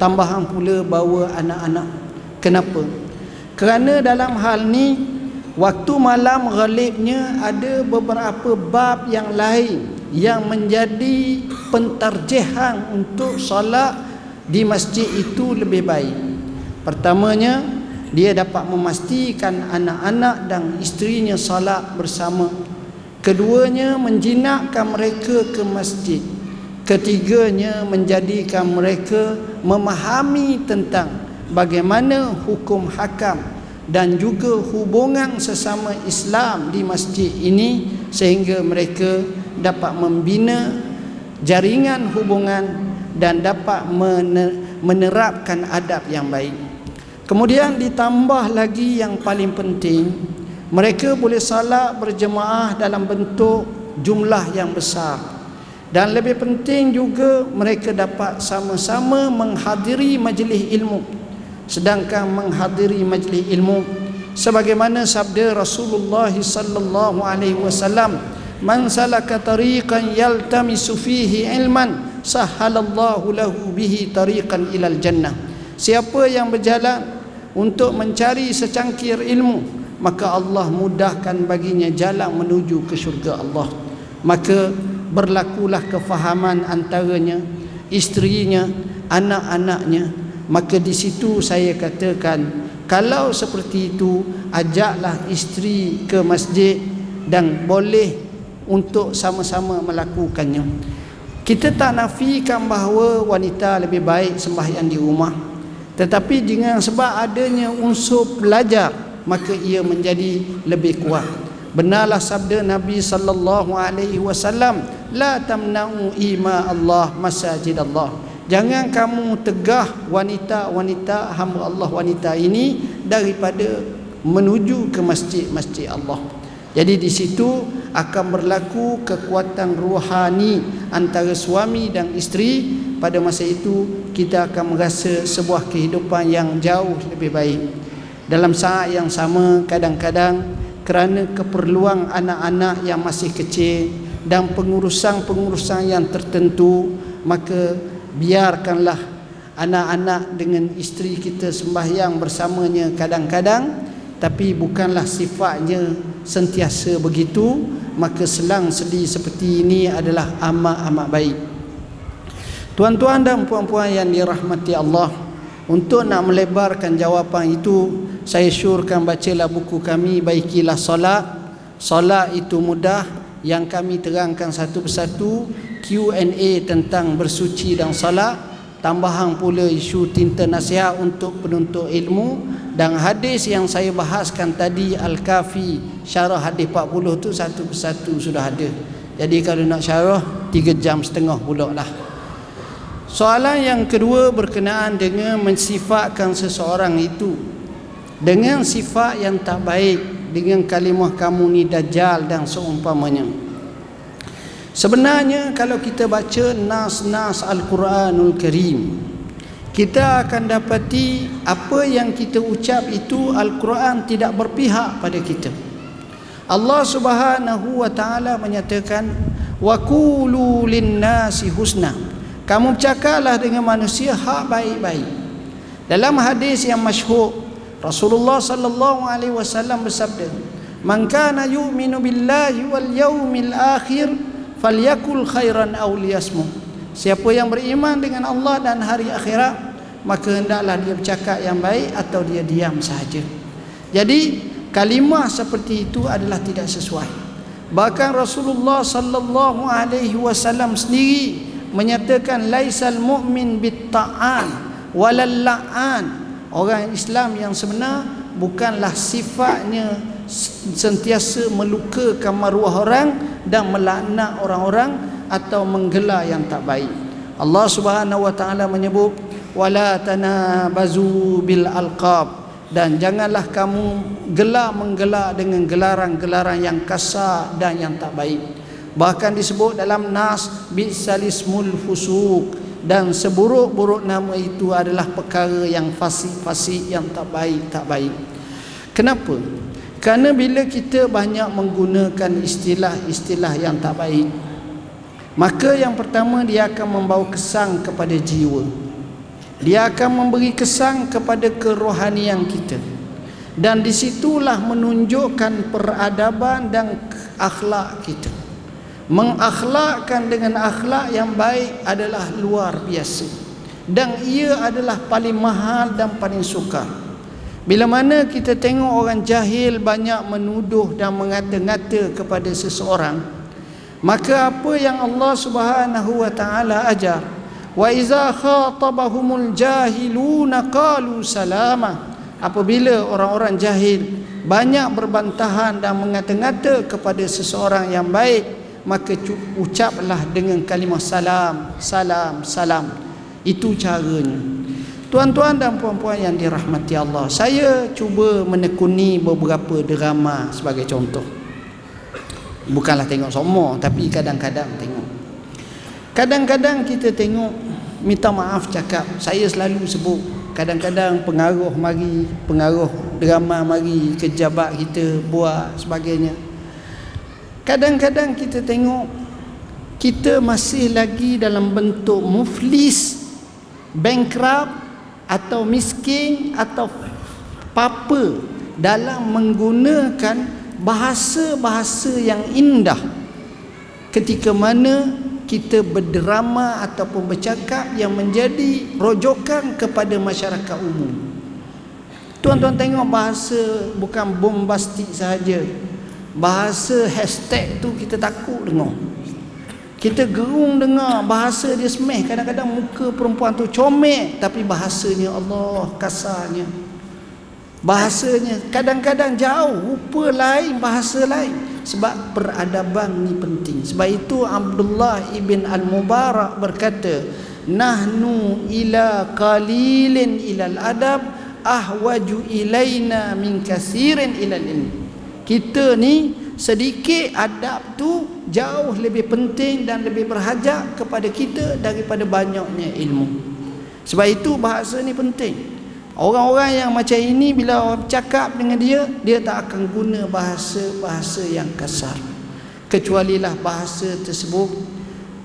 tambahan pula bawa anak-anak kenapa kerana dalam hal ni Waktu malam ghalibnya ada beberapa bab yang lain yang menjadi pentarjihan untuk solat di masjid itu lebih baik. Pertamanya, dia dapat memastikan anak-anak dan isterinya solat bersama. Keduanya, menjinakkan mereka ke masjid. Ketiganya, menjadikan mereka memahami tentang bagaimana hukum hakam dan juga hubungan sesama Islam di masjid ini sehingga mereka dapat membina jaringan hubungan dan dapat menerapkan adab yang baik. Kemudian ditambah lagi yang paling penting, mereka boleh salat berjemaah dalam bentuk jumlah yang besar. Dan lebih penting juga mereka dapat sama-sama menghadiri majlis ilmu sedangkan menghadiri majlis ilmu sebagaimana sabda Rasulullah sallallahu alaihi wasallam man salaka tariqan yaltamisu fihi ilman sahhalallahu lahu bihi tariqan ilal jannah siapa yang berjalan untuk mencari secangkir ilmu maka Allah mudahkan baginya jalan menuju ke syurga Allah. Maka berlakulah kefahaman antaranya isterinya anak-anaknya. Maka di situ saya katakan kalau seperti itu ajaklah isteri ke masjid dan boleh untuk sama-sama melakukannya. Kita tak nafikan bahawa wanita lebih baik sembahyang di rumah. Tetapi dengan sebab adanya unsur pelajar maka ia menjadi lebih kuat. Benarlah sabda Nabi sallallahu alaihi wasallam la tamna'u ima Allah masajid Allah. Jangan kamu tegah wanita-wanita hamba Allah wanita ini daripada menuju ke masjid-masjid Allah. Jadi di situ akan berlaku kekuatan ruhani antara suami dan isteri. Pada masa itu kita akan merasa sebuah kehidupan yang jauh lebih baik dalam saat yang sama kadang-kadang kerana keperluan anak-anak yang masih kecil dan pengurusan-pengurusan yang tertentu maka biarkanlah anak-anak dengan isteri kita sembahyang bersamanya kadang-kadang tapi bukanlah sifatnya sentiasa begitu maka selang sedih seperti ini adalah amat-amat baik. Tuan-tuan dan puan-puan yang dirahmati Allah untuk nak melebarkan jawapan itu saya syurkan bacalah buku kami baikilah solat. Solat itu mudah. Yang kami terangkan satu persatu Q&A tentang bersuci dan solat. Tambahan pula isu tinta nasihat untuk penuntut ilmu. Dan hadis yang saya bahaskan tadi Al-Kafi syarah hadis 40 tu satu persatu sudah ada. Jadi kalau nak syarah 3 jam setengah pula lah soalan yang kedua berkenaan dengan mensifatkan seseorang itu dengan sifat yang tak baik dengan kalimah kamu ni dajjal dan seumpamanya sebenarnya kalau kita baca nas-nas Al-Quranul Karim kita akan dapati apa yang kita ucap itu Al-Quran tidak berpihak pada kita. Allah Subhanahu wa taala menyatakan wa qulu lin-nasi husna. Kamu bercakaplah dengan manusia hak baik-baik. Dalam hadis yang masyhur Rasulullah sallallahu alaihi wasallam bersabda, "Man kana yu'minu billahi wal yawmil akhir falyakul khairan aw liyasmut." Siapa yang beriman dengan Allah dan hari akhirat maka hendaklah dia bercakap yang baik atau dia diam sahaja. Jadi kalimah seperti itu adalah tidak sesuai. Bahkan Rasulullah sallallahu alaihi wasallam sendiri menyatakan laisal mu'min bitta'an walal la'an. Orang Islam yang sebenar bukanlah sifatnya sentiasa melukakan maruah orang dan melaknat orang-orang atau menggelar yang tak baik. Allah Subhanahu wa taala menyebut wala tanabazu bil alqab dan janganlah kamu gelar menggelar dengan gelaran-gelaran yang kasar dan yang tak baik bahkan disebut dalam nas bisalismul fusuq. Dan seburuk-buruk nama itu adalah perkara yang fasik-fasik yang tak baik tak baik. Kenapa? Kerana bila kita banyak menggunakan istilah-istilah yang tak baik maka yang pertama dia akan membawa kesan kepada jiwa. Dia akan memberi kesan kepada kerohanian kita. Dan disitulah menunjukkan peradaban dan akhlak kita mengakhlakkan dengan akhlak yang baik adalah luar biasa. Dan ia adalah paling mahal dan paling sukar. Bila mana kita tengok orang jahil banyak menuduh dan mengata-ngata kepada seseorang maka apa yang Allah Subhanahu wa taala ajar? Wa iza khatabahumul jahiluna qalu salama. Apabila orang-orang jahil banyak berbantahan dan mengata-ngata kepada seseorang yang baik maka ucaplah dengan kalimah salam salam salam. Itu caranya. Tuan-tuan dan puan-puan yang dirahmati Allah saya cuba menekuni beberapa drama sebagai contoh. Bukanlah tengok semua tapi kadang-kadang tengok. Kadang-kadang kita tengok minta maaf cakap saya selalu sebut. Kadang-kadang pengaruh mari pengaruh drama mari kejabat kita buat sebagainya kadang-kadang kita tengok kita masih lagi dalam bentuk muflis bankrupt atau miskin atau papa dalam menggunakan bahasa-bahasa yang indah ketika mana kita berdrama ataupun bercakap yang menjadi rojokan kepada masyarakat umum. Tuan-tuan tengok bahasa bukan bombastik sahaja. Bahasa hashtag tu kita takut dengar. kita gerung dengar bahasa dia semeh. Kadang-kadang muka perempuan tu comel tapi bahasanya Allah kasarnya. Bahasanya kadang-kadang jauh rupa lain bahasa lain. Sebab peradaban ni penting. Sebab itu Abdullah ibn al-Mubarak berkata nahnu ila qalilin ilal adab ahwaju ilaina min kasirin ilal ilmi kita ni sedikit adab tu jauh lebih penting dan lebih berhajat kepada kita daripada banyaknya ilmu. Sebab itu bahasa ni penting. Orang-orang yang macam ini bila orang cakap dengan dia dia tak akan guna bahasa-bahasa yang kasar. Kecuali lah bahasa tersebut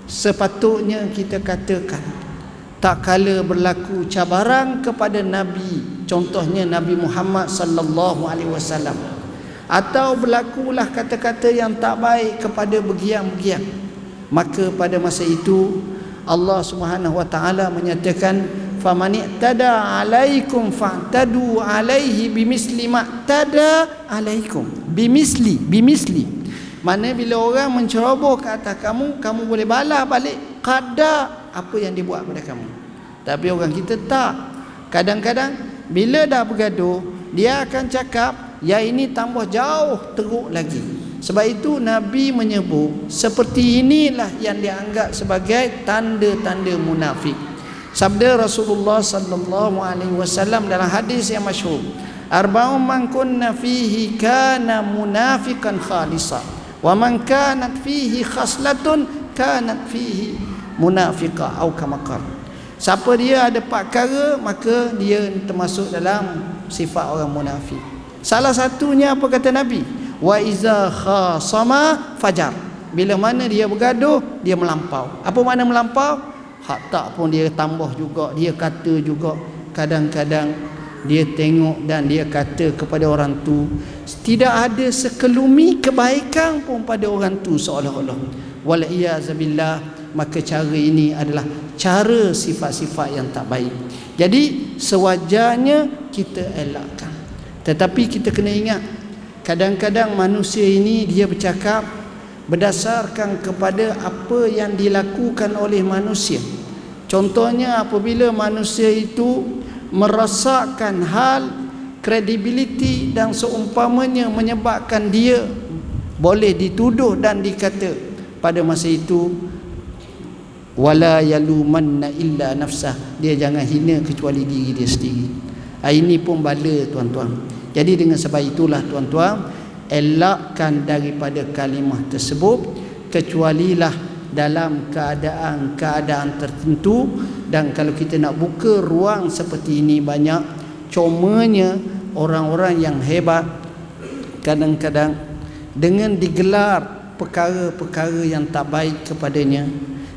sepatutnya kita katakan tak kala berlaku cabaran kepada nabi contohnya nabi Muhammad sallallahu alaihi wasallam atau berlakulah kata-kata yang tak baik kepada begiang-begiang maka pada masa itu Allah Subhanahu wa taala menyatakan famani tada alaikum fa'tadu alaihi bimisli ma tada alaikum. Bimisli bimisli. Mana bila orang menceroboh ke atas kamu kamu boleh balas balik kada apa yang dibuat pada kamu. Tapi orang kita tak. Kadang-kadang bila dah bergaduh dia akan cakap yang ini tambah jauh teruk lagi. Sebab itu Nabi menyebut seperti inilah yang dianggap sebagai tanda-tanda munafik. Sabda Rasulullah sallallahu alaihi wasallam dalam hadis yang masyhur arba'un man kunna fihi kana munafikan khalisa wa man kanat fihi khaslatun kanat fihi munafiqa au kama siapa dia ada empat perkara maka dia termasuk dalam sifat orang munafik Salah satunya apa kata Nabi? Wa iza khasama fajar. Bila mana dia bergaduh, dia melampau. Apa makna melampau? Hak tak pun dia tambah juga, dia kata juga kadang-kadang dia tengok dan dia kata kepada orang tu tidak ada sekelumi kebaikan pun pada orang tu seolah-olah wal maka cara ini adalah cara sifat-sifat yang tak baik jadi sewajarnya kita elakkan tetapi kita kena ingat kadang-kadang manusia ini dia bercakap berdasarkan kepada apa yang dilakukan oleh manusia. Contohnya apabila manusia itu merasakan hal kredibiliti dan seumpamanya menyebabkan dia boleh dituduh dan dikata pada masa itu wala yalumanna illa nafsah dia jangan hina kecuali diri dia sendiri. Ini pun bala tuan-tuan. Jadi dengan sebab itulah tuan-tuan elakkan daripada kalimah tersebut kecualilah dalam keadaan-keadaan tertentu dan kalau kita nak buka ruang seperti ini banyak comanya orang-orang yang hebat kadang-kadang dengan digelar perkara-perkara yang tak baik kepadanya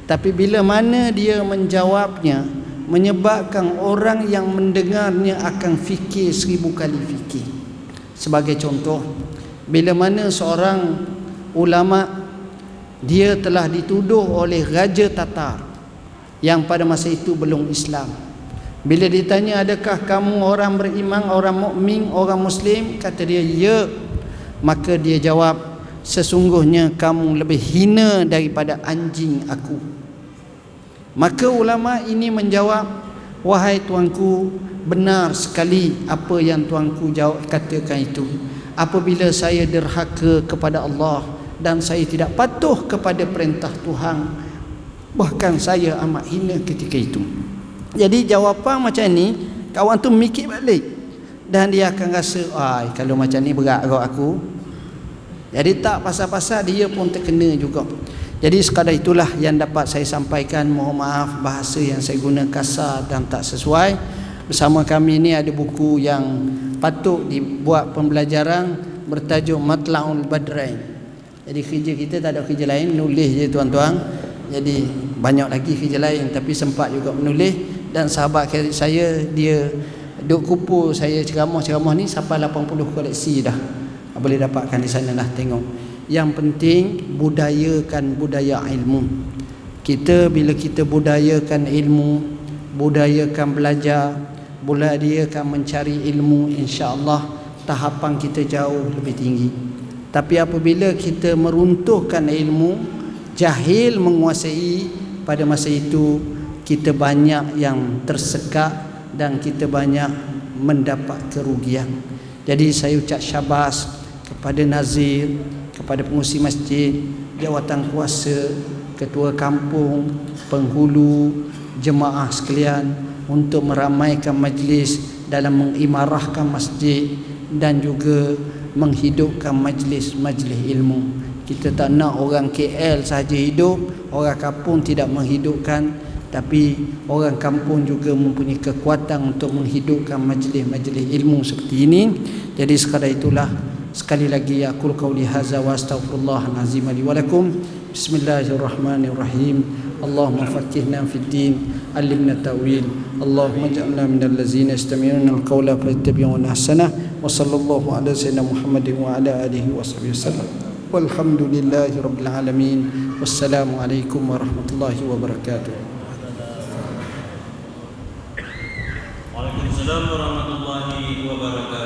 tapi bila mana dia menjawabnya menyebabkan orang yang mendengarnya akan fikir seribu kali fikir. Sebagai contoh bila mana seorang ulama dia telah dituduh oleh Raja Tatar yang pada masa itu belum Islam. Bila ditanya adakah kamu orang beriman orang mukmin orang muslim? Kata dia ya. Maka dia jawab sesungguhnya kamu lebih hina daripada anjing aku Maka ulama ini menjawab Wahai tuanku Benar sekali apa yang tuanku jawab katakan itu. Apabila saya derhaka kepada Allah Dan saya tidak patuh kepada perintah Tuhan Bahkan saya amat hina ketika itu. Jadi jawapan macam ni Kawan tu mikir balik. Dan dia akan rasa Ay, Kalau macam ni berat aku. Jadi tak pasal-pasal dia pun terkena juga jadi sekadar itulah yang dapat saya sampaikan. Mohon maaf bahasa yang saya guna kasar dan tak sesuai. Bersama kami ini ada buku yang patut dibuat pembelajaran bertajuk Matlaul Badrain. Jadi kerja kita tak ada kerja lain, nulis je tuan-tuan. Jadi banyak lagi kerja lain tapi sempat juga menulis dan sahabat saya dia duk kupu saya ceramah-ceramah ni sampai 80 koleksi dah. Boleh dapatkan di sana lah tengok yang penting budayakan budaya ilmu. Kita bila kita budayakan ilmu budayakan belajar budayakan mencari ilmu insya-Allah tahapan kita jauh lebih tinggi. Tapi apabila kita meruntuhkan ilmu jahil menguasai pada masa itu kita banyak yang tersekat dan kita banyak mendapat kerugian. Jadi saya ucap syabas kepada nazir kepada pengurusi masjid jawatan kuasa ketua kampung penghulu jemaah sekalian untuk meramaikan majlis dalam mengimarahkan masjid dan juga menghidupkan majlis-majlis ilmu. Kita tak nak orang KL saja hidup, orang kampung tidak menghidupkan tapi orang kampung juga mempunyai kekuatan untuk menghidupkan majlis-majlis ilmu seperti ini. Jadi sekadar itulah sekali lagi ya qul qawli hadza wa astaghfirullah nazim li wa lakum. Bismillahir rahmanir rahim allahumma fakkihna fid din allimna tawil. Allahumma ja'alna min allazina yastami'una al qawla fa yattabi'una ahsana. Wa sallallahu ala sayyidina muhammadin wa ala alihi wa sahbihi wasallam walhamdulillahi rabbil alamin. Wassalamu alaikum warahmatullahi wabarakatuh Assalamualaikum warahmatullahi wabarakatuh.